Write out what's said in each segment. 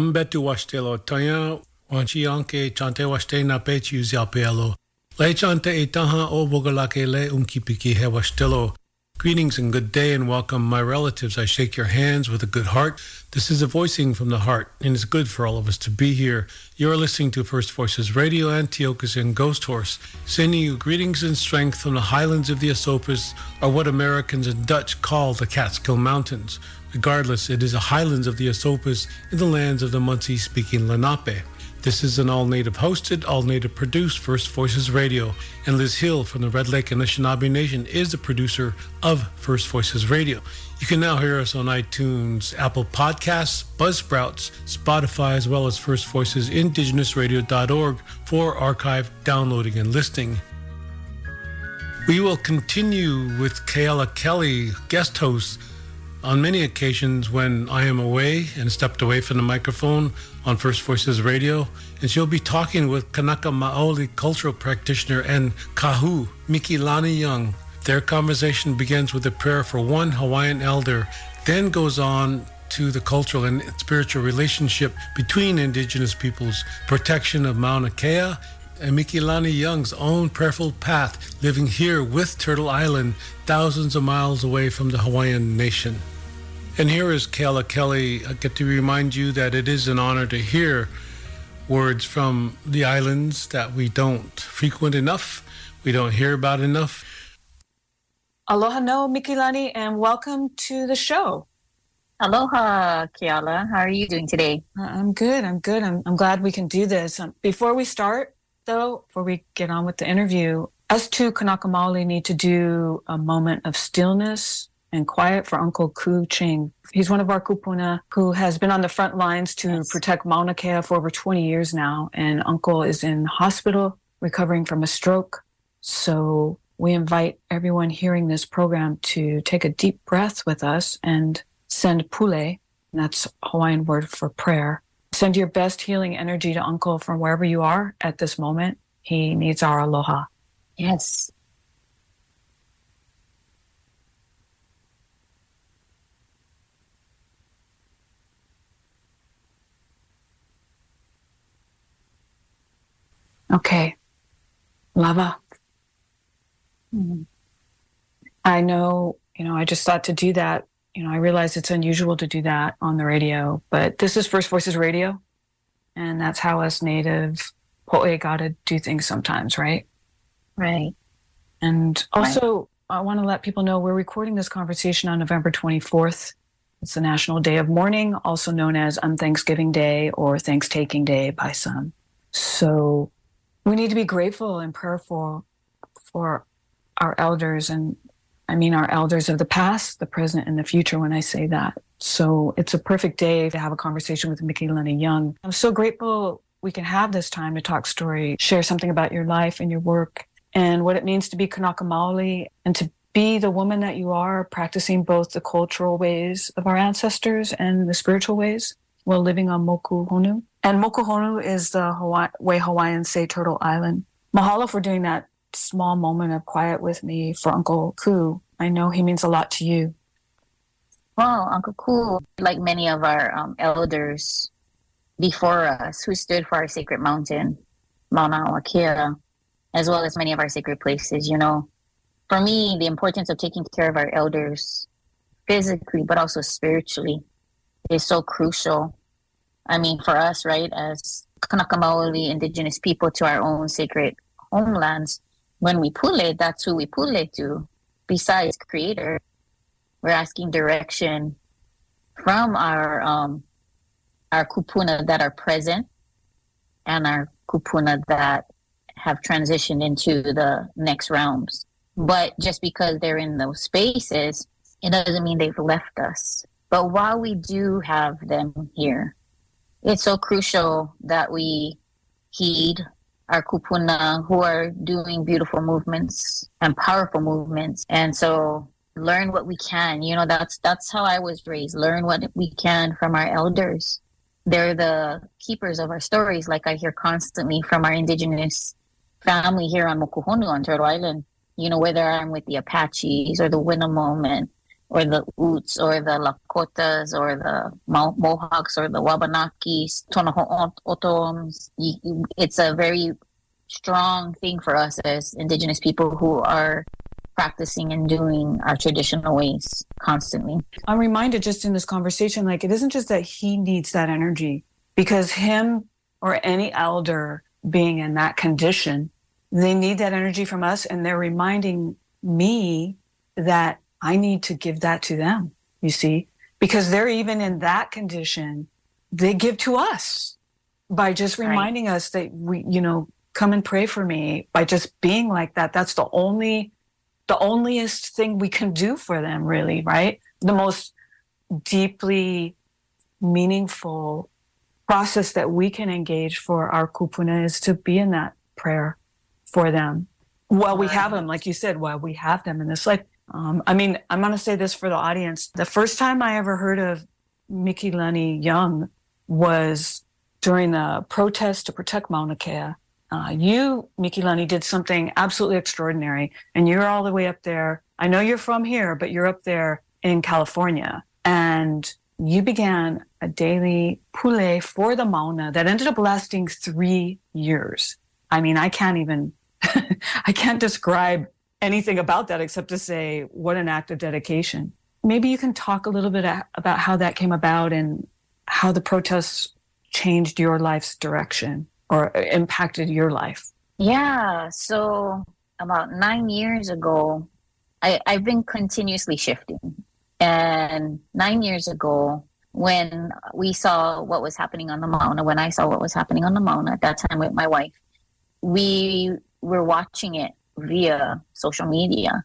Am betu washtelo tanya wanchi anke chante washte na pe chiu ziapealo. Le chante e taha o vogalake le unkipiki he washtelo. Greetings and good day and welcome, my relatives. I shake your hands with a good heart. This is a voicing from the heart, and it's good for all of us to be here. You're listening to First Voices Radio, and Tiokasin Ghost Horse, sending you greetings and strength from the highlands of the Esopus, or what Americans and Dutch call the Catskill Mountains. Regardless, it is the highlands of the Esopus in the lands of the Munsee speaking Lenape. This is an all native hosted, all native produced First Voices Radio, and Liz Hill from the Red Lake and Anishinaabe Nation is the producer of First Voices Radio. You can now hear us on iTunes, Apple Podcasts, Buzzsprouts, Spotify, as well as First Voices Indigenous Indigenousradio.org for archive downloading and listing. We will continue with Kayla Kelly, guest host on many occasions when I am away and stepped away from the microphone on First Voices Radio, and she'll be talking with Kanaka Maoli cultural practitioner and Kahu, Mikilani Young. Their conversation begins with a prayer for one Hawaiian elder, then goes on to the cultural and spiritual relationship between indigenous peoples, protection of Mauna Kea, and Mikilani Young's own prayerful path living here with Turtle Island, thousands of miles away from the Hawaiian nation. And here is Kayla Kelly. I get to remind you that it is an honor to hear words from the islands that we don't frequent enough, we don't hear about enough. Aloha no, Mikilani, and welcome to the show. Aloha, Keala. How are you doing today? I'm good. I'm good. I'm, I'm glad we can do this. Um, before we start, though, before we get on with the interview, us two Kanaka Maoli need to do a moment of stillness and quiet for Uncle Ku Ching. He's one of our kupuna who has been on the front lines to yes. protect Mauna Kea for over 20 years now. And Uncle is in hospital recovering from a stroke. So we invite everyone hearing this program to take a deep breath with us and send pule, that's Hawaiian word for prayer. Send your best healing energy to Uncle from wherever you are at this moment. He needs our aloha. Yes. Okay. Lava. Mm-hmm. I know, you know, I just thought to do that. You know, I realize it's unusual to do that on the radio, but this is First Voices Radio. And that's how us native poe gotta do things sometimes, right? Right. And also, right. I want to let people know we're recording this conversation on November 24th. It's the National Day of Mourning, also known as Unthanksgiving Day or Thanksgiving Day by some. So we need to be grateful and prayerful for our elders and I mean our elders of the past, the present, and the future when I say that. So it's a perfect day to have a conversation with Mikilani Young. I'm so grateful we can have this time to talk story, share something about your life and your work and what it means to be Kanaka Maoli and to be the woman that you are, practicing both the cultural ways of our ancestors and the spiritual ways while living on Moku Honu. And Moku Honu is the Hawaii, way Hawaiians say Turtle Island. Mahalo for doing that small moment of quiet with me for Uncle Ku. I know he means a lot to you. Well, Uncle Ku, like many of our um, elders before us who stood for our sacred mountain, Mauna a Wakea, as well as many of our sacred places, you know, for me, the importance of taking care of our elders physically, but also spiritually is so crucial. I mean, for us, right, as Kanaka Maoli indigenous people to our own sacred homelands, when we pule, that's who we pule to, besides creator. We're asking direction from our um, our kupuna that are present and our kupuna that have transitioned into the next realms. But just because they're in those spaces, it doesn't mean they've left us. But while we do have them here, it's so crucial that we heed our kupuna who are doing beautiful movements and powerful movements. And so learn what we can. You know, that's that's how I was raised. Learn what we can from our elders. They're the keepers of our stories, like I hear constantly from our indigenous family here on Mokuhonu on Turtle Island. You know, whether I'm with the Apaches or the Winnemem or the Utes or the Lakotas or the Mohawks or the Wabanakis, Tohono O'odhams. It's a very strong thing for us as Indigenous people who are practicing and doing our traditional ways constantly. I'm reminded just in this conversation, like it isn't just that he needs that energy because him or any elder being in that condition, they need that energy from us and they're reminding me that I need to give that to them, you see, because they're even in that condition, they give to us by just reminding right. us that we, you know, come and pray for me by just being like that. That's the only, the onlyest thing we can do for them, really, right? The most deeply meaningful process that we can engage for our kupuna is to be in that prayer for them while we have them, like you said, while we have them in this life. Um, I mean, I'm going to say this for the audience. The first time I ever heard of Mikilani Young was during the protest to protect Mauna Kea. Uh, you, Mikilani, did something absolutely extraordinary, and you're all the way up there. I know you're from here, but you're up there in California, and you began a daily pule for the Mauna that ended up lasting three years. I mean, I can't even, I can't describe anything about that except to say what an act of dedication. Maybe you can talk a little bit about how that came about and how the protests changed your life's direction or uh, impacted your life. Yeah. So about nine years ago, I, I've been continuously shifting. And nine years ago, when we saw what was happening on the Mauna, when I saw what was happening on the Mauna at that time with my wife, we were watching it via social media.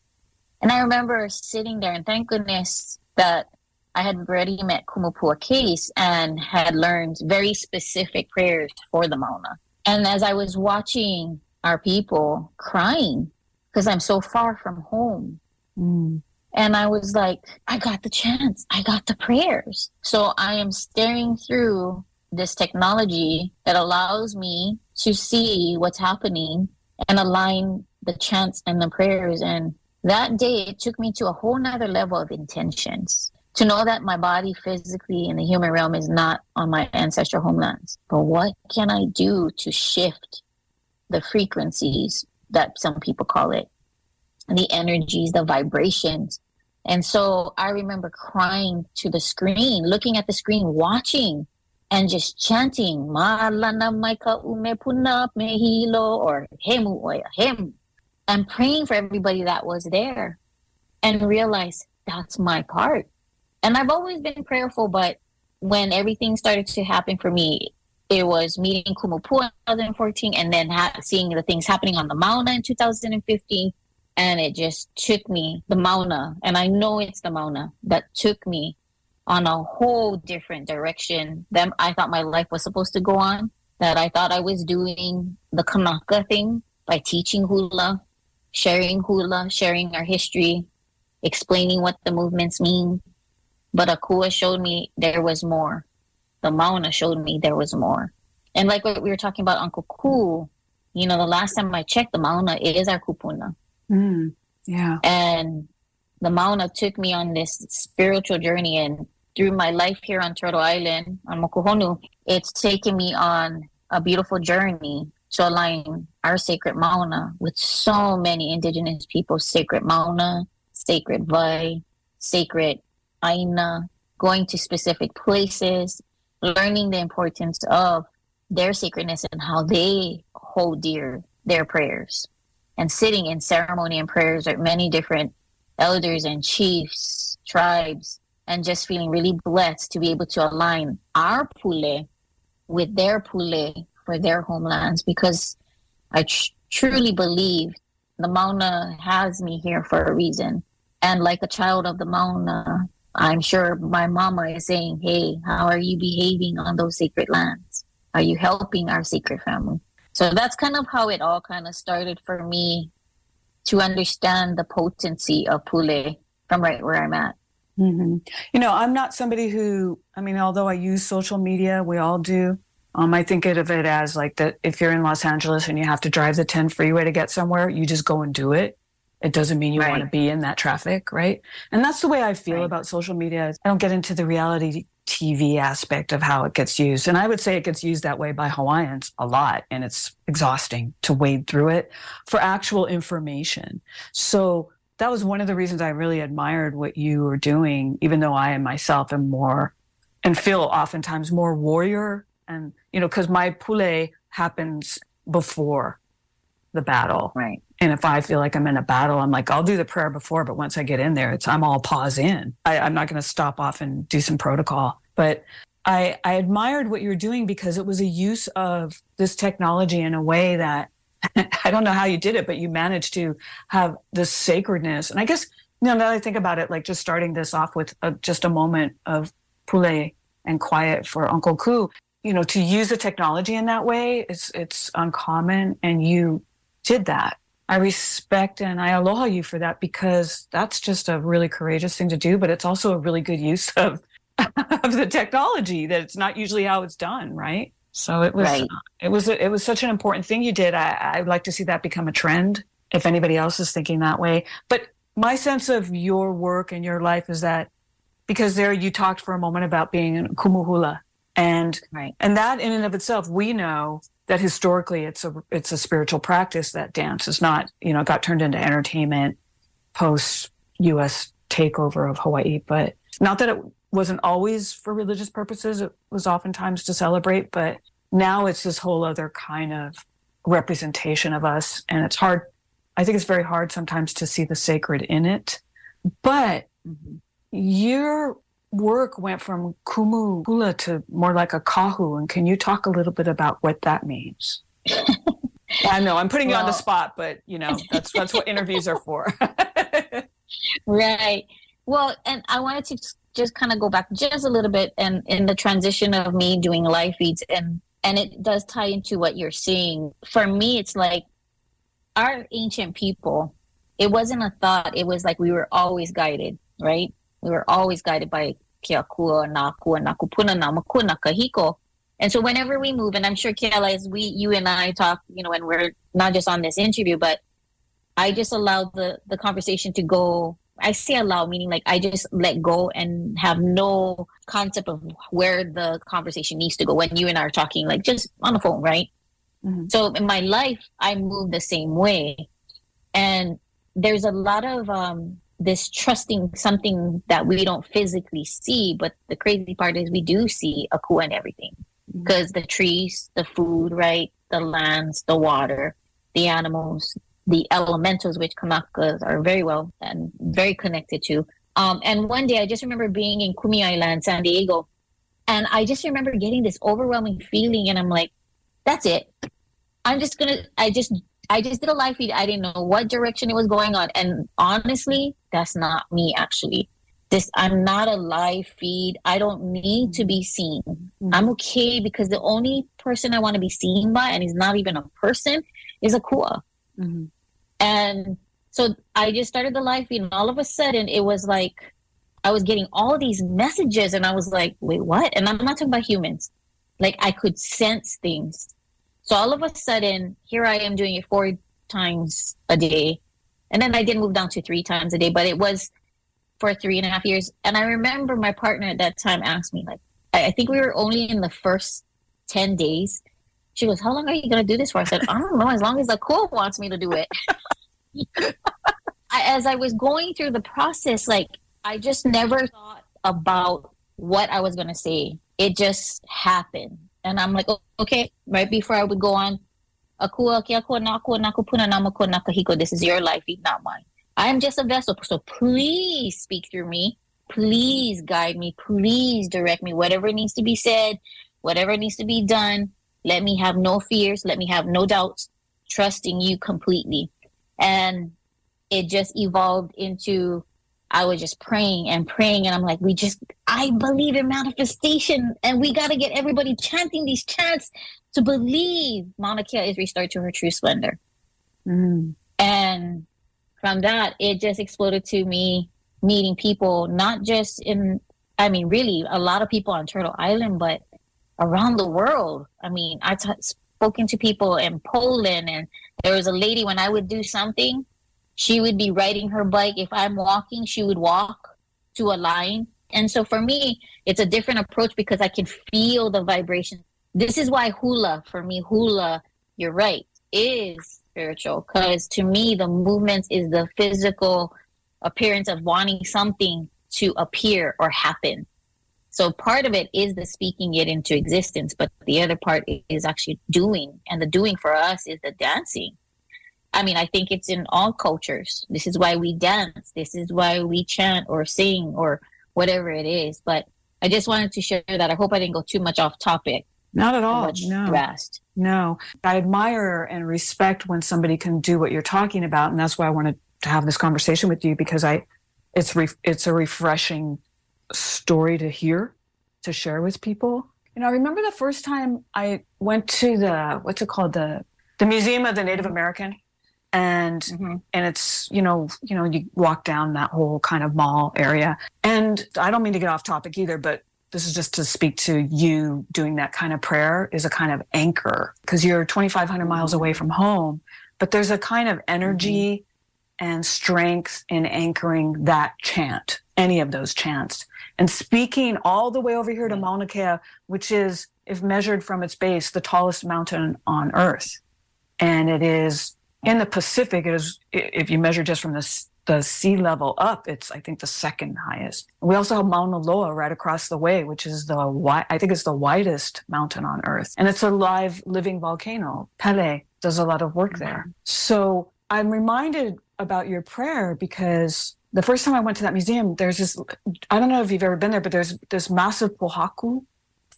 And I remember sitting there, and thank goodness that I had already met Kumu Pua Case and had learned very specific prayers for the Mauna. And as I was watching our people crying, because I'm so far from home, mm. and I was like, I got the chance, I got the prayers. So I am staring through this technology that allows me to see what's happening and align the chants and the prayers. And that day, it took me to a whole nother level of intentions to know that my body physically in the human realm is not on my ancestral homelands. But what can I do to shift the frequencies that some people call it, the energies, the vibrations? And so I remember crying to the screen, looking at the screen, watching and just chanting, Malana Maika Ume Puna Mehilo or Hemu Oya Hem and praying for everybody that was there and realize that's my part. And I've always been prayerful, but when everything started to happen for me, it was meeting Kumu Pua in 2014 and then ha- seeing the things happening on the Mauna in 2015. And it just took me, the Mauna, and I know it's the Mauna that took me on a whole different direction than I thought my life was supposed to go on. That I thought I was doing the Kanaka thing by teaching hula sharing hula, sharing our history, explaining what the movements mean. But Akua showed me there was more. The Mauna showed me there was more. And like what we were talking about Uncle Ku, you know, the last time I checked, the Mauna is our kupuna. Mm, yeah. And the Mauna took me on this spiritual journey. And through my life here on Turtle Island, on Mokuhonu, it's taken me on a beautiful journey to align our sacred Mauna with so many indigenous people's. Sacred Mauna, sacred Vai, sacred Aina, going to specific places, learning the importance of their sacredness and how they hold dear their prayers. And sitting in ceremony and prayers with many different elders and chiefs, tribes, and just feeling really blessed to be able to align our pule with their pule for their homelands because I tr- truly believe the Mauna has me here for a reason. And like a child of the Mauna, I'm sure my mama is saying, Hey, how are you behaving on those sacred lands? Are you helping our sacred family? So that's kind of how it all kind of started for me to understand the potency of Pule from right where I'm at. Mm-hmm. You know, I'm not somebody who, I mean, although I use social media, we all do. Um, I think of it as like that if you're in Los Angeles and you have to drive the 10 freeway to get somewhere, you just go and do it. It doesn't mean you right. want to be in that traffic, right? And that's the way I feel right. about social media. I don't get into the reality TV aspect of how it gets used. And I would say it gets used that way by Hawaiians a lot. And it's exhausting to wade through it for actual information. So that was one of the reasons I really admired what you were doing, even though I myself am more and feel oftentimes more warrior. And, you know, because my pule happens before the battle. Right. And if I feel like I'm in a battle, I'm like, I'll do the prayer before, but once I get in there, it's I'm all pause in. I, I'm not going to stop off and do some protocol. But I, I admired what you were doing because it was a use of this technology in a way that I don't know how you did it, but you managed to have this sacredness. And I guess you know, now that I think about it, like just starting this off with a, just a moment of pule and quiet for Uncle Ku, you know, to use the technology in that way, it's it's uncommon, and you did that. I respect and I aloha you for that because that's just a really courageous thing to do, but it's also a really good use of of the technology that it's not usually how it's done, right? So it was right. it was it was such an important thing you did. I, I'd like to see that become a trend if anybody else is thinking that way. But my sense of your work and your life is that because there you talked for a moment about being in kumuhula and right. and that in and of itself we know that historically it's a it's a spiritual practice that dance is not you know got turned into entertainment post US takeover of Hawaii but not that it wasn't always for religious purposes it was oftentimes to celebrate but now it's this whole other kind of representation of us and it's hard I think it's very hard sometimes to see the sacred in it but mm-hmm. you're work went from kumu hula to more like a kahu. And can you talk a little bit about what that means? I know I'm putting well, you on the spot, but you know that's that's what interviews are for. right. Well, and I wanted to just kind of go back just a little bit and in the transition of me doing live feeds and and it does tie into what you're seeing. For me, it's like our ancient people. It wasn't a thought. It was like we were always guided, right? We were always guided by ke akua na akua na kupuna na makua na kahiko. And so whenever we move, and I'm sure Keala, as we, you and I talk, you know, and we're not just on this interview, but I just allow the the conversation to go. I say allow, meaning like I just let go and have no concept of where the conversation needs to go when you and I are talking, like just on the phone, right? Mm-hmm. So in my life, I move the same way, and there's a lot of um, this trusting something that we don't physically see but the crazy part is we do see a Akua and everything. Because mm-hmm. the trees the food right the lands the water the animals the elementals which kanakas are very well and very connected to. Um, and one day i just remember being in Kumeyaay land san diego and i just remember getting this overwhelming feeling and i'm like that's it. I'm just gonna i just I just did a live feed. I didn't know what direction it was going on. And honestly, that's not me actually. This I'm not a live feed. I don't need to be seen. Mm-hmm. I'm okay because the only person I want to be seen by, and he's not even a person, is a kua. Mm-hmm. And So I just started the live feed, and all of a sudden, it was like I was getting all these messages, and I was like, wait, what? And I'm not talking about humans. Like I could sense things. So all of a sudden, here I am doing it four times a day. And then I did move down to three times a day, but it was for three and a half years. And I remember my partner at that time asked me, like, I, think we were only in the first 10 days. She goes, How long are you going to do this for? I said, I don't know, as long as the cool wants me to do it. As I was going through the process, like, I just never thought about what I was going to say. It just happened. And I'm like, okay, right before I would go on, this is your life, not mine. I am just a vessel. So please speak through me. Please guide me. Please direct me. Whatever needs to be said, whatever needs to be done, let me have no fears. Let me have no doubts, trusting you completely. And it just evolved into I was just praying and praying, and I'm like, we just, I believe in manifestation, and we got to get everybody chanting these chants to believe Mauna Kea is restored to her true splendor. Mm. And from that, it just exploded to me meeting people, not just in, I mean, really, a lot of people on Turtle Island, but around the world. I mean, I t- spoken to people in Poland, and there was a lady when I would do something, she would be riding her bike. If I'm walking, she would walk to a line. And so for me, it's a different approach because I can feel the vibration. This is why hula, for me, hula, you're right, is spiritual because to me the movements is the physical appearance of wanting something to appear or happen so part of it is the speaking it into existence but the other part is actually doing and the doing for us is the dancing i mean i think it's in all cultures this is why we dance this is why we chant or sing or whatever it is but i just wanted to share that i hope i didn't go too much off topic not at all. No. Rest. No. I admire and respect when somebody can do what you're talking about. And that's why I wanted to have this conversation with you because I, it's, re, it's a refreshing story to hear, to share with people. You know, I remember the first time I went to the, what's it called? The, the Museum of the Native American. And, mm-hmm. and it's, you know, you know, you walk down that whole kind of mall area. And I don't mean to get off topic either, but this is just to speak to you doing that kind of prayer is a kind of anchor because you're 2,500 miles away from home, but there's a kind of energy mm-hmm. and strength in anchoring that chant, any of those chants, and speaking all the way over here to Mauna Kea, which is, if measured from its base, the tallest mountain on earth. And it is in the Pacific, it is, if you measure just from the the sea level up, it's I think the second highest. We also have Mauna Loa right across the way, which is the wi- I think it's the widest mountain on Earth, and it's a live living volcano. Pele does a lot of work there. Mm-hmm. So I'm reminded about your prayer because the first time I went to that museum, there's this. I don't know if you've ever been there, but there's this massive pohaku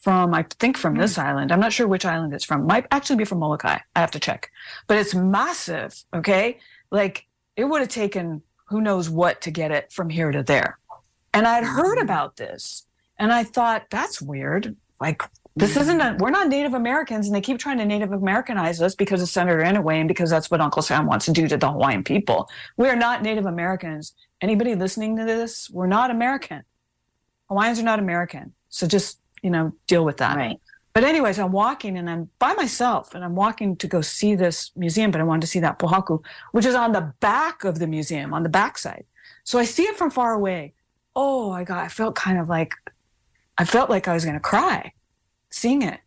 from I think from this mm. island. I'm not sure which island it's from. Might actually be from Molokai. I have to check, but it's massive. Okay, like it would have taken who knows what to get it from here to there. And I'd heard mm-hmm. about this and I thought, that's weird. Like, this isn't a, we're not Native Americans and they keep trying to Native Americanize us because of Senator Inouye and because that's what Uncle Sam wants to do to the Hawaiian people. We are not Native Americans. Anybody listening to this, we're not American. Hawaiians are not American. So just, you know, deal with that. Right. But anyways, I'm walking and I'm by myself and I'm walking to go see this museum, but I wanted to see that pohaku, which is on the back of the museum, on the backside. So I see it from far away. Oh, I got, I felt kind of like, I felt like I was going to cry seeing it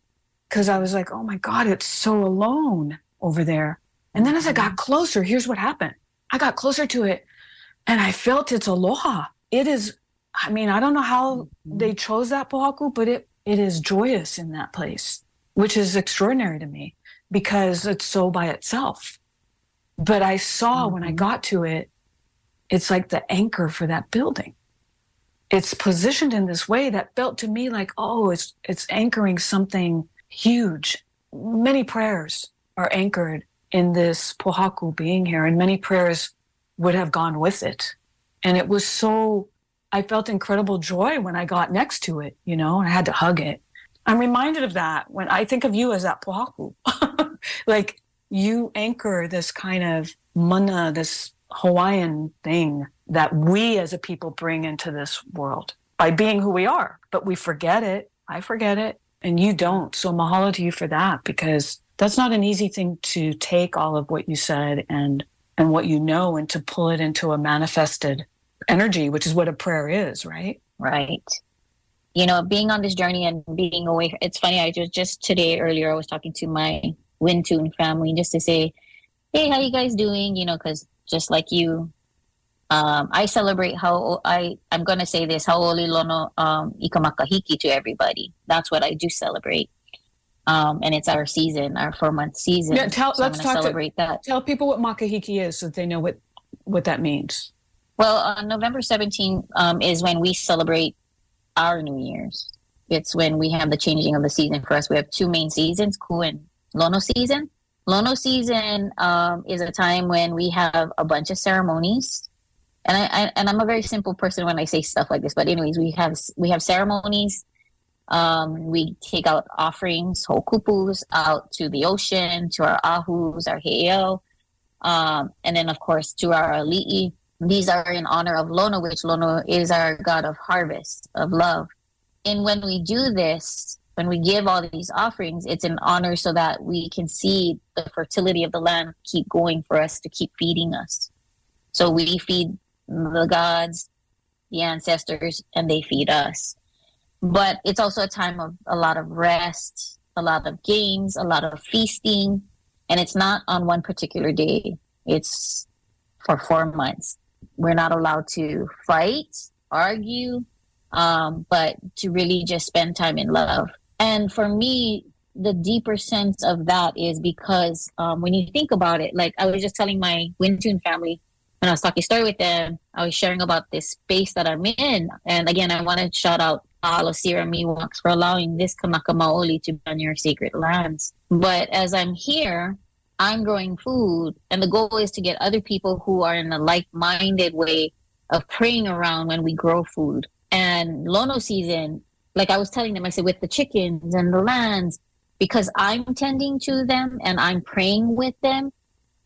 because I was like, oh my God, it's so alone over there. And then as I got mm-hmm. closer, here's what happened. I got closer to it and I felt its aloha. It is, I mean, I don't know how mm-hmm. they chose that pohaku, but it it is joyous in that place, which is extraordinary to me because it's so by itself. But I saw mm-hmm. when I mm-hmm. got to it, it's like the anchor for that building. It's positioned in this way that felt to me like, oh, it's it's anchoring something huge. Many prayers are anchored in this pohaku being here, and many prayers would have gone with it. And it was so I felt incredible joy when I got next to it, you know, and I had to hug it. I'm reminded of that when I think of you as that pohaku. like you anchor this kind of mana, this Hawaiian thing that we as a people bring into this world by being who we are. But we forget it. I forget it, and you don't. So mahalo to you for that because that's not an easy thing to take all of what you said and and what you know and to pull it into a manifested energy, which is what a prayer is, right? Right. You know, being on this journey and being away. It's funny. I just just today earlier I was talking to my Wintun family just to say, "Hey, how you guys doing?" You know, because just like you, um, I celebrate how I I'm gonna say this Hau'oli Lono um, Ikamakahiki to everybody. That's what I do celebrate. Um, and it's our season, our four month season. Yeah, tell, so let's talk celebrate to, that. Tell people what makahiki is so that they know what what that means. Well, on November 17th um, is when we celebrate our New Year's. It's when we have the changing of the season for us. We have two main seasons, Ku and Lono season. Lono season um, is a time when we have a bunch of ceremonies, and I, I, and I'm a very simple person when I say stuff like this. But anyways, we have we have ceremonies. Um, we take out offerings, ho'okupus, out to the ocean, to our ahus, our heiau, um, and then of course to our ali'i. These are in honor of Lono, which Lono is our god of harvest, of love. And when we do this, when we give all these offerings, it's an honor so that we can see the fertility of the land keep going for us to keep feeding us. So we feed the gods, the ancestors, and they feed us. But it's also a time of a lot of rest, a lot of games, a lot of feasting, and it's not on one particular day. It's for four months. We're not allowed to fight, argue, um, but to really just spend time in love. And for me, the deeper sense of that is because um, when you think about it, like I was just telling my Wintun family when I was talking story with them, I was sharing about this space that I'm in. And again, I want to shout out Alosira Miwoks for allowing this Kanaka Maoli to be on your sacred lands. But as I'm here, I'm growing food, and the goal is to get other people who are in a like-minded way of praying around when we grow food. And Lono season, like I was telling them, I said with the chickens and the lands, because I'm tending to them and I'm praying with them,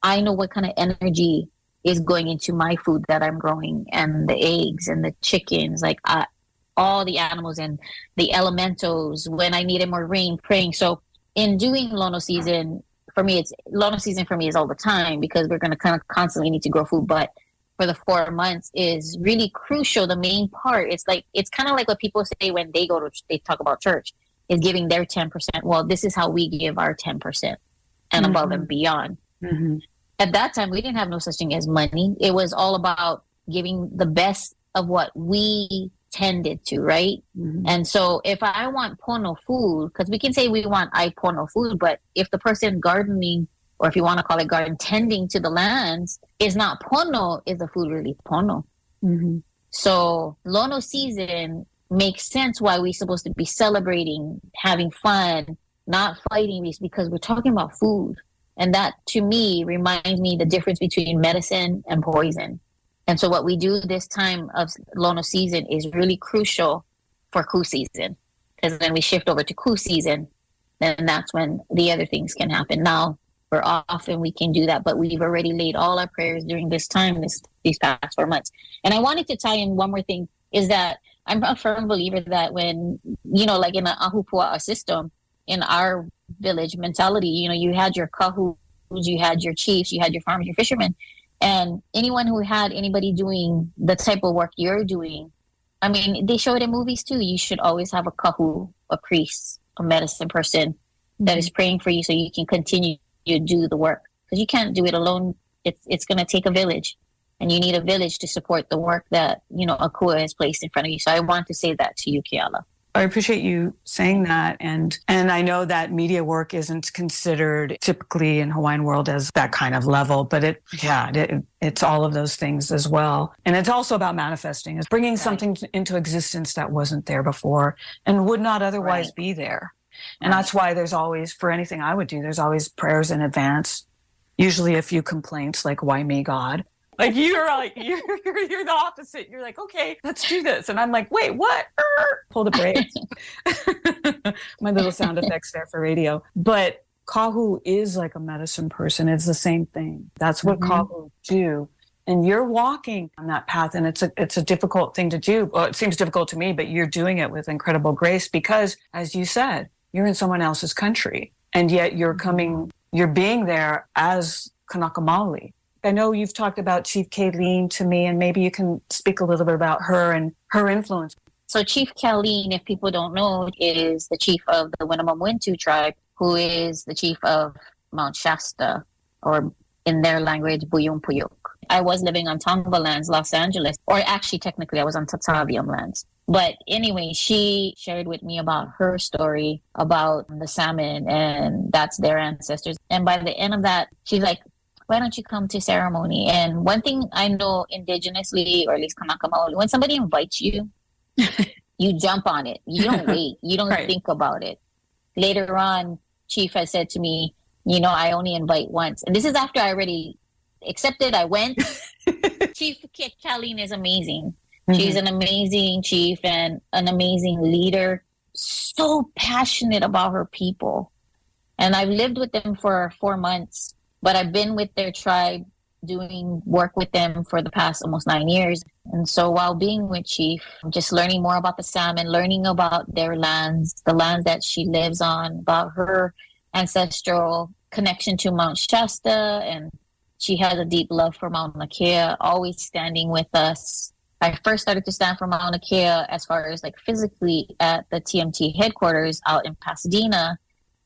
I know what kind of energy is going into my food that I'm growing and the eggs and the chickens, like I, all the animals and the elementals when I needed more rain, praying. So in doing Lono season, for me, it's Lono season for me is all the time because we're going to kind of constantly need to grow food. But for the four months is really crucial. The main part, it's like it's kind of like what people say when they go to they talk about church is giving their ten percent. Well, this is how we give our ten percent and Mm-hmm. above and beyond. Mm-hmm. At that time, we didn't have no such thing as money. It was all about giving the best of what we tended to, right? Mm-hmm. And so if I want pono food, because we can say we want I pono food, but if the person gardening, or if you want to call it garden tending to the lands, is not pono, is the food really pono? Mm-hmm. So Lono season makes sense why we're supposed to be celebrating, having fun, not fighting because we're talking about food. And that to me reminds me the difference between medicine and poison. And so what we do this time of Lono season is really crucial for Ku season. Because then we shift over to Ku season, then that's when the other things can happen. Now we're off and we can do that, but we've already laid all our prayers during this time, this these past four months. And I wanted to tie in one more thing is that I'm a firm believer that when, you know, like in the Ahupua'a system, in our village mentality, you know, you had your kahus, you had your chiefs, you had your farmers, your fishermen, and anyone who had anybody doing the type of work you're doing, I mean, they show it in movies too. You should always have a kahu, a priest, a medicine person that is mm-hmm. praying for you so you can continue to do the work. Because you can't do it alone. It's it's going to take a village, and you need a village to support the work that you know Akua has placed in front of you. So I want to say that to you, Keala. I appreciate you saying that, and and I know that media work isn't considered typically in Hawaiian world as that kind of level, but it yeah it, it's all of those things as well, and it's also about manifesting, it's bringing Right. something into existence that wasn't there before and would not otherwise Right. be there, and Right. that's why there's always for anything I would do, there's always prayers in advance, usually a few complaints like why me God. Like you're like you're, you're you're the opposite. You're like, okay, let's do this, and I'm like, wait, what? Er, Pull the brakes. My little sound effects there for radio. But Kahu is like a medicine person. It's the same thing. That's what Mhm. Kahu do. and you're walking on that path and it's a it's a difficult thing to do well it seems difficult to me but you're doing it with incredible grace because as you said you're in someone else's country and yet you're coming you're being there as Kanaka Maoli. I know you've talked about Chief Caleen to me, and maybe you can speak a little bit about her and her influence. So Chief Caleen, if people don't know, is the chief of the Winnemem Wintu tribe, who is the chief of Mount Shasta, or in their language, Buyum Puyuk. I was living on Tongva lands, Los Angeles, or actually technically I was on Tataviam lands. But anyway, she shared with me about her story about the salmon and that's their ancestors. And by the end of that, she's like, why don't you come to ceremony? And one thing I know indigenously, or at least Kanaka Maoli, when somebody invites you, you jump on it. You don't wait. You don't right. think about it. Later on, Chief has said to me, you know, I only invite once. And this is after I already accepted. I went. Chief Caleen is amazing. Mm-hmm. She's an amazing chief and an amazing leader. So passionate about her people. And I've lived with them for four months but I've been with their tribe doing work with them for the past almost nine years. And so while being with Chief, just learning more about the salmon, learning about their lands, the lands that she lives on, about her ancestral connection to Mount Shasta, and she has a deep love for Mauna Kea, always standing with us. I first started to stand for Mauna Kea as far as like physically at the TMT headquarters out in Pasadena,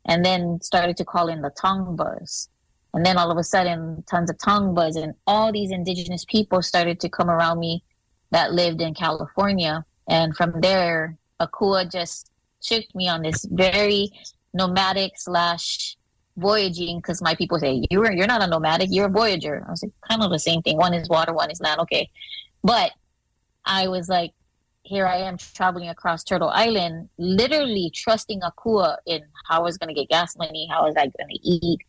and then started to call in the Tongvas and then all of a sudden, tons of Tongvas and all these indigenous people started to come around me that lived in California. And from there, Akua just took me on this very nomadic slash voyaging because my people say you're you're not a nomadic, you're a voyager. I was like, kind of the same thing. One is water, one is land. Okay, but I was like, here I am traveling across Turtle Island, literally trusting Akua in how I was going to get gas money, how was I going to eat,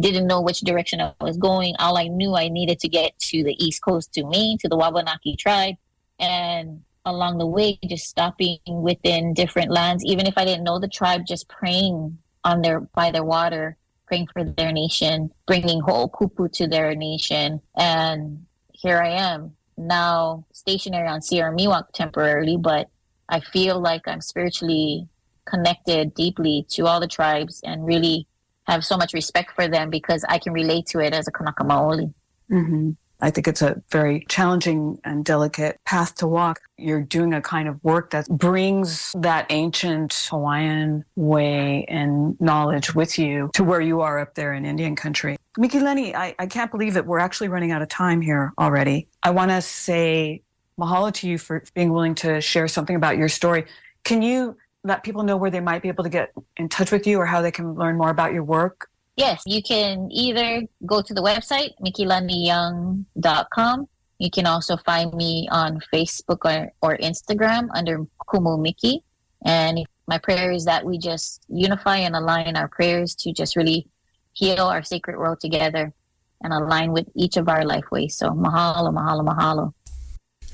didn't know which direction I was going. All I knew I needed to get to the East Coast to Maine, to the Wabanaki tribe. And along the way, just stopping within different lands, even if I didn't know the tribe, just praying on their by their water, praying for their nation, bringing ho'okupu to their nation. And here I am now stationary on Sierra Miwok temporarily, but I feel like I'm spiritually connected deeply to all the tribes and really have so much respect for them because I can relate to it as a Kanaka Maoli. Mm-hmm. I think it's a very challenging and delicate path to walk. You're doing a kind of work that brings that ancient Hawaiian way and knowledge with you to where you are up there in Indian country. Mikilani, I, I can't believe that we're actually running out of time here already. I want to say mahalo to you for being willing to share something about your story. Can you let people know where they might be able to get in touch with you or how they can learn more about your work? Yes, you can either go to the website, mikilaniyoung.com. You can also find me on Facebook or, or Instagram under Kumu Miki. And my prayer is that we just unify and align our prayers to just really heal our sacred world together and align with each of our life ways. So mahalo, mahalo, mahalo.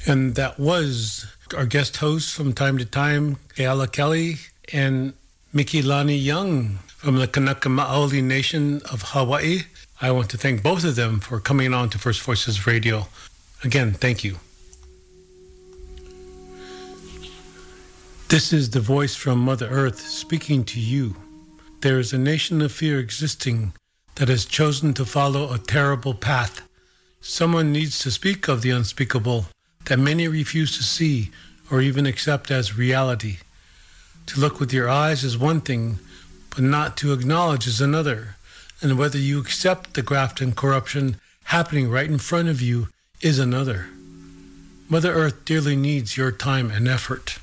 And that was our guest hosts from time to time, Keala Kelly and Miki Lani Young from the Kanaka Maoli Nation of Hawaii. I want to thank both of them for coming on to First Voices Radio. Again, thank you. This is the voice from Mother Earth speaking to you. There is a nation of fear existing that has chosen to follow a terrible path. Someone needs to speak of the unspeakable that many refuse to see or even accept as reality. To look with your eyes is one thing, but not to acknowledge is another. And whether you accept the graft and corruption happening right in front of you is another. Mother Earth dearly needs your time and effort.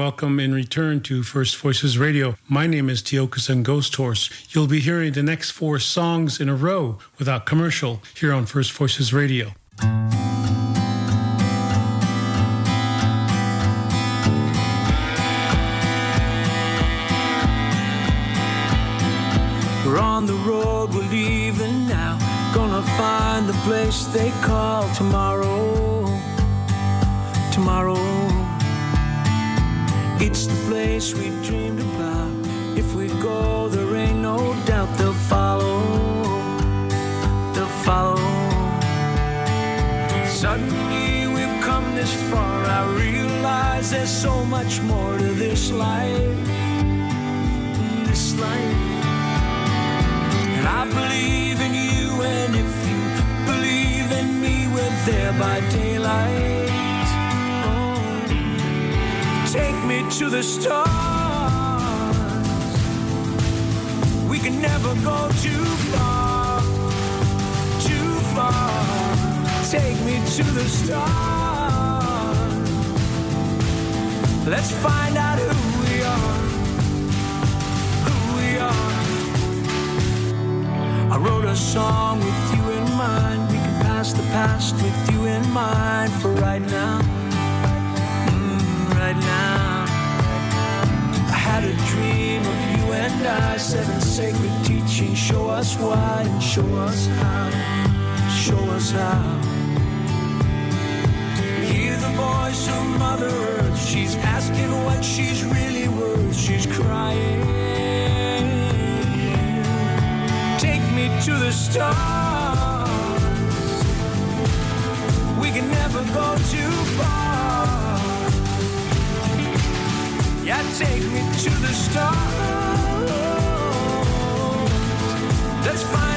Welcome in return to First Voices Radio. My name is Tiokasin Ghost Horse. You'll be hearing the next four songs in a row without commercial here on First Voices Radio. We're on the road, we're leaving now. Gonna find the place they call tomorrow. Tomorrow. It's the place we dreamed about. If we go, there ain't no doubt they'll follow. They'll follow. Suddenly we've come this far. I realize there's so much more to this life. This life. And I believe in you, and if you believe in me, we're there by daylight. Take me to the stars. We can never go too far, too far. Take me to the stars. Let's find out who we are, who we are. I wrote a song with you in mind. We can pass the past with you in mind for right now right now. I had a dream of you and I, seven sacred teachings. Show us why and show us how. Show us how. Hear the voice of Mother Earth. She's asking what she's really worth. She's crying. Take me to the stars. We can never go too far. Yeah, take me to the stars. Let's find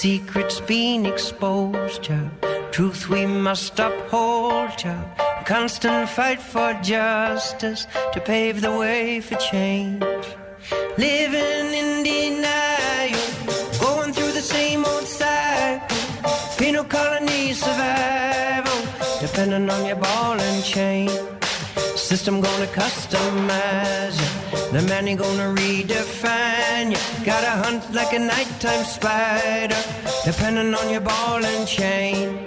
Secrets being exposed. Truth we must uphold. Constant fight for justice to pave the way for change. Living in denial, going through the same old cycle. Penal colony survival, depending on your ball and chain. System gonna customize you, the man ain't gonna redefine you. Gotta hunt like a nighttime spider, depending on your ball and chain.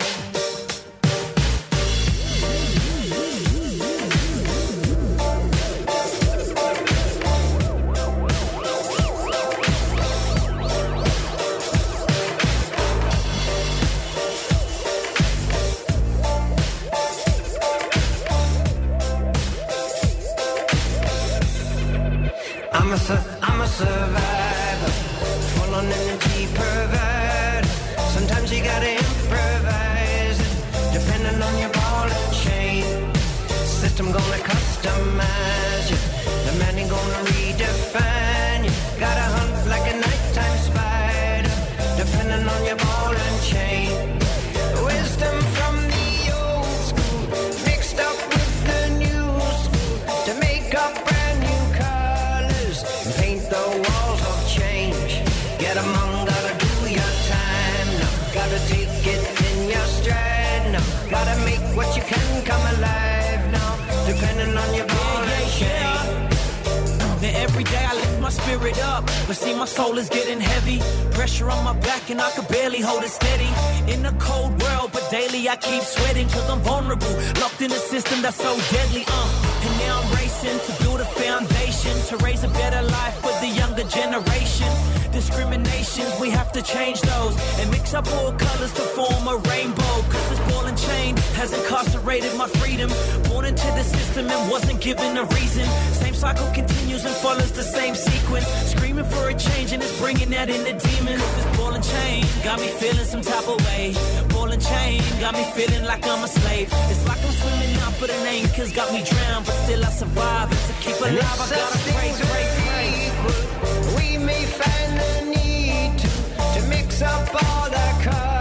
I'm a survivor. Full on energy pervert. Sometimes you gotta improvise. Depending on your ball and chain. System gonna customize you. The man ain't gonna redefine. Depending on your ball and chain. Then every day I lift my spirit up, but see my soul is getting heavy. Pressure on my back and I could barely hold it steady. In a cold world, but daily I keep sweating cause I'm vulnerable. Locked in a system that's so deadly, uh. And now I'm racing to build a foundation to raise a better life for the younger generation. Discriminations, we have to change those and mix up all colors to form a rainbow. Cause this ball and chain has incarcerated my freedom. Born into the system and wasn't given a reason. Same cycle continues and follows the same sequence. Screaming for a change and it's bringing that in the demons. This ball and chain got me feeling some type of way. Ball and chain got me feeling like I'm a slave. It's like I'm swimming out, but an anchor's got me drowned. But still I survive. And to keep alive, I gotta pray, pray, pray. We may find the need to, to mix up all the colors,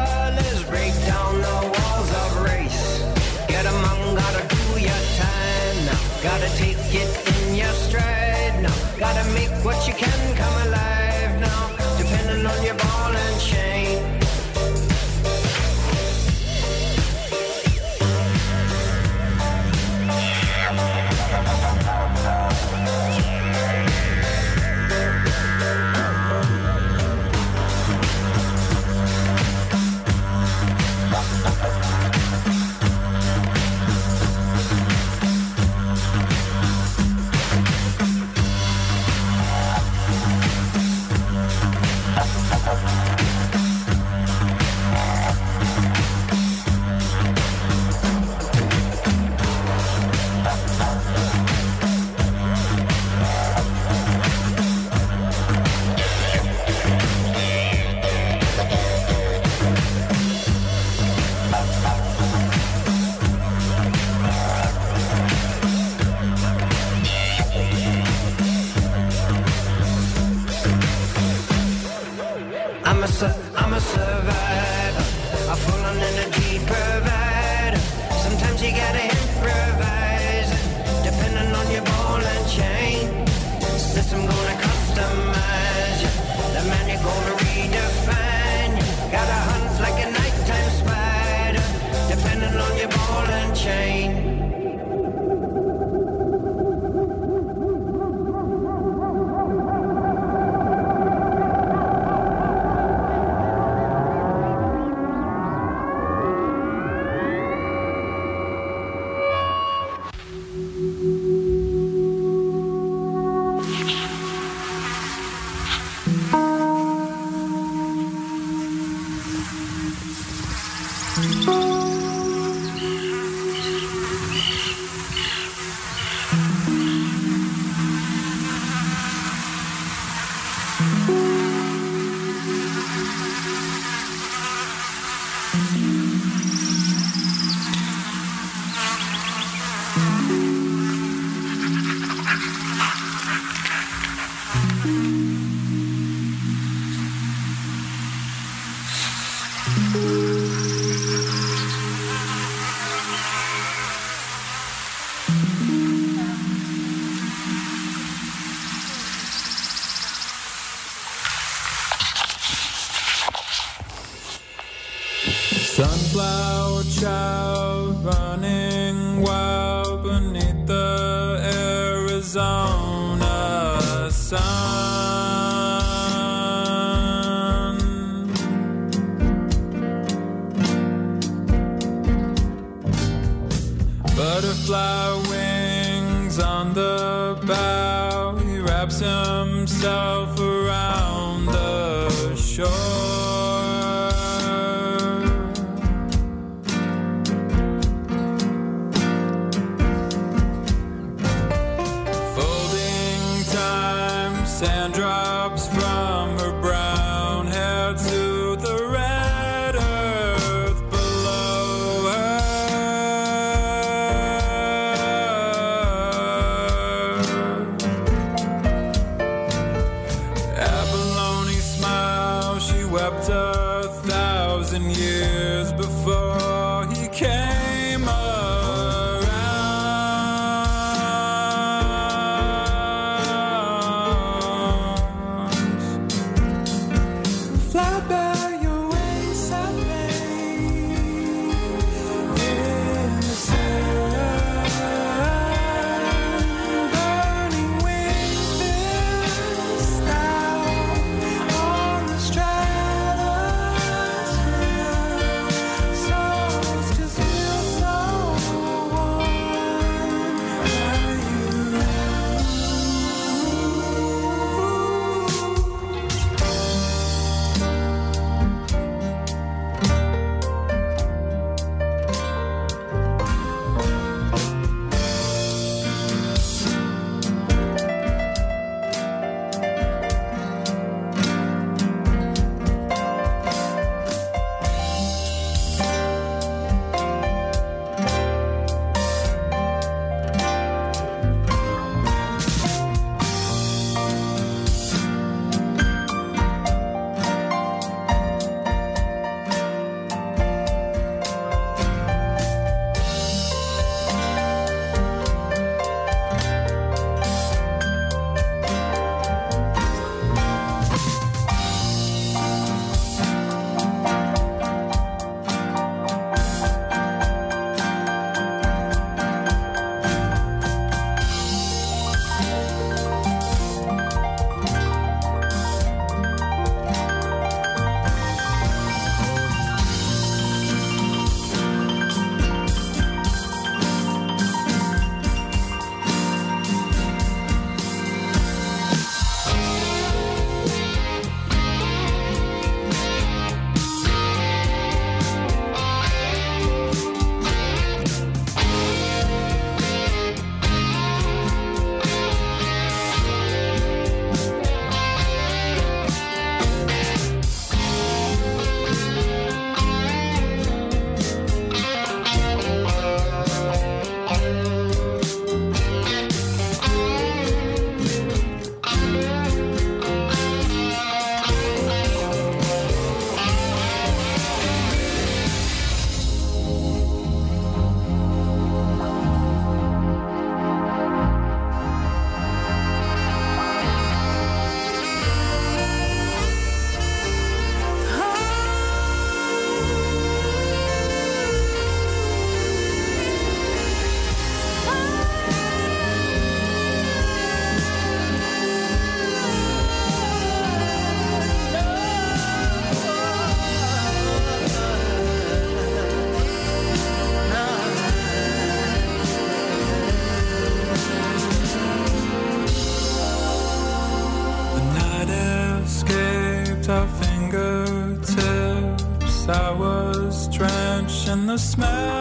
the smell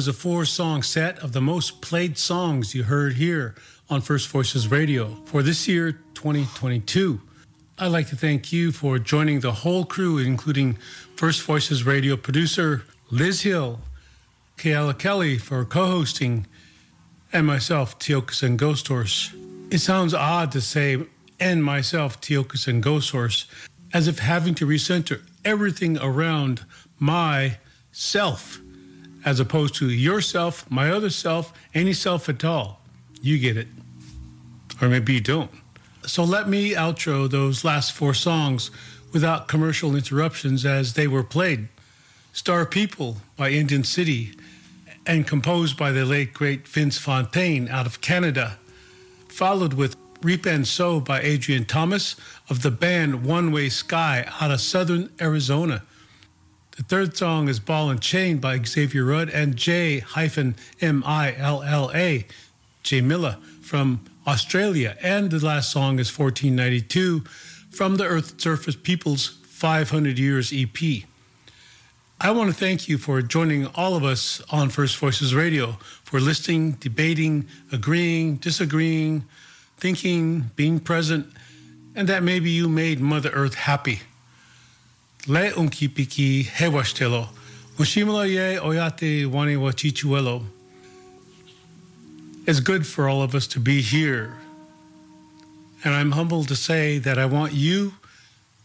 was a four song set of the most played songs you heard here on First Voices Radio for this year, 2022. I'd like to thank you for joining the whole crew, including First Voices Radio producer Liz Hill, Keala Kelly for co hosting, and myself, Tiokasin Ghost Horse. It sounds odd to say, and myself, Tiokasin Ghost Horse, as if having to recenter everything around my self as opposed to yourself, my other self, any self at all. You get it. Or maybe you don't. So let me outro those last four songs without commercial interruptions as they were played. Star People by Indian City and composed by the late great Vince Fontaine out of Canada, followed with Reap and Sow by Adrian Thomas of the band One Way Sky out of southern Arizona. The third song is Ball and Chain by Xavier Rudd and J hyphen M I L L A, J Milla from Australia. And the last song is 1492 from the Earth Surface Peoples 500 Years EP. I want to thank you for joining all of us on First Voices Radio, for listening, debating, agreeing, disagreeing, thinking, being present, and that maybe you made Mother Earth happy. Le ye oyate. It's good for all of us to be here. And I'm humbled to say that I want you,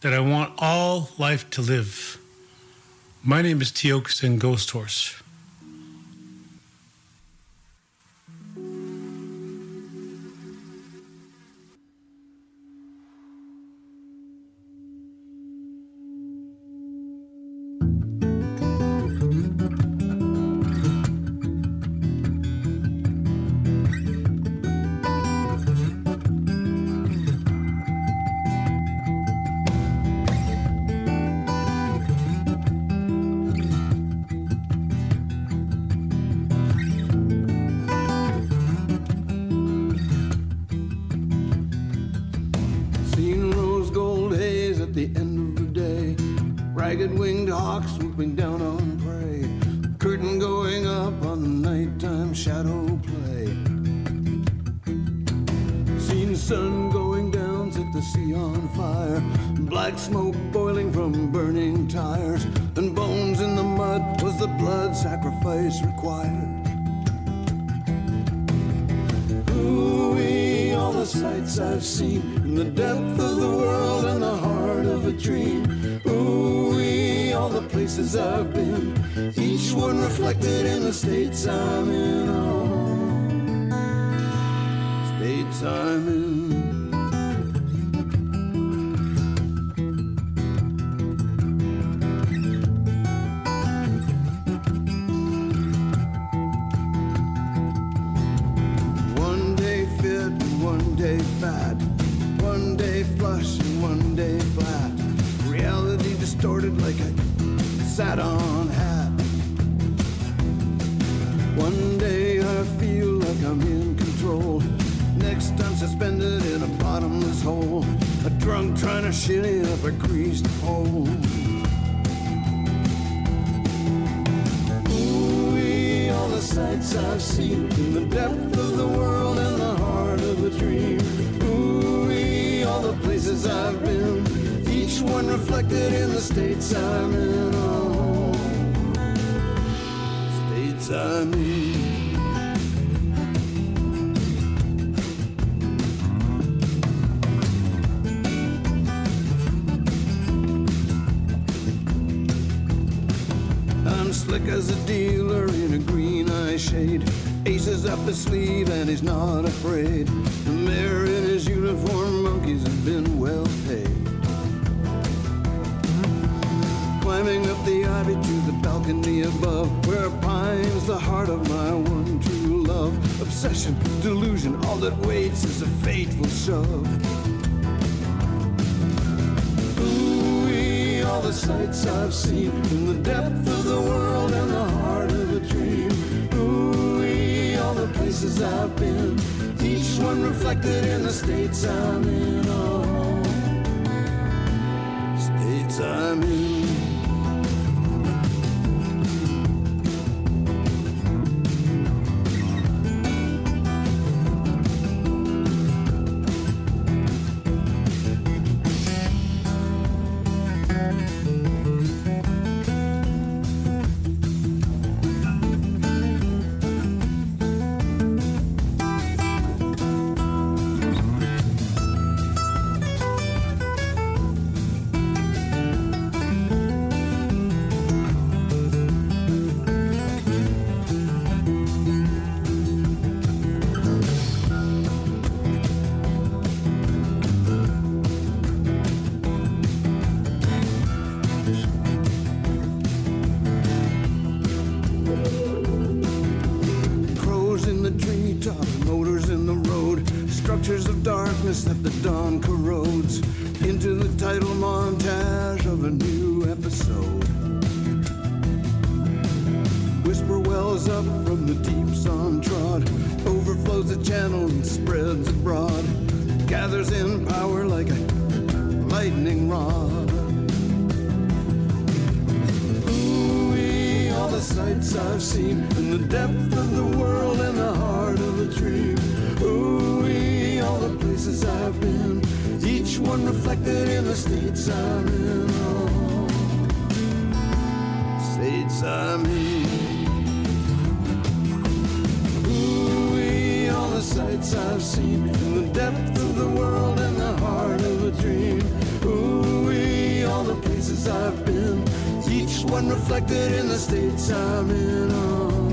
that I want all life to live. My name is Tiokasin Ghost Horse. Seen in the depth of the world and the heart of a dream. Ooh, all the places I've been, each one reflected in the states I'm in. Places I've been, each one reflected in the states I'm in. Oh, states I'm in. I'm slick as a dealer in a green eye shade. Aces up his sleeve and he's not afraid. The mayor in his uniform, monkeys have been well paid. Climbing up the ivy to the balcony above, where pines the heart of my one true love. Obsession, delusion, all that waits is a fateful shove. Ooh, all the sights I've seen in the depth of the world and the heart places I've been, each one reflected in the states I'm in. Oh, states I'm in. Darkness that the dawn corrodes. Into the title montage of a new episode. Whisper wells up from the deeps untrod, overflows the channel and spreads abroad. Gathers in power like a lightning rod. Ooh, all the sights I've seen in the depth of the world and the heart of a dream. Places I've been, each one reflected in the states I'm in. Oh, states I'm in. Ooh, all the sights I've seen in the depth of the world and the heart of a dream. Ooh, all the places I've been, each one reflected in the states I'm in. Oh,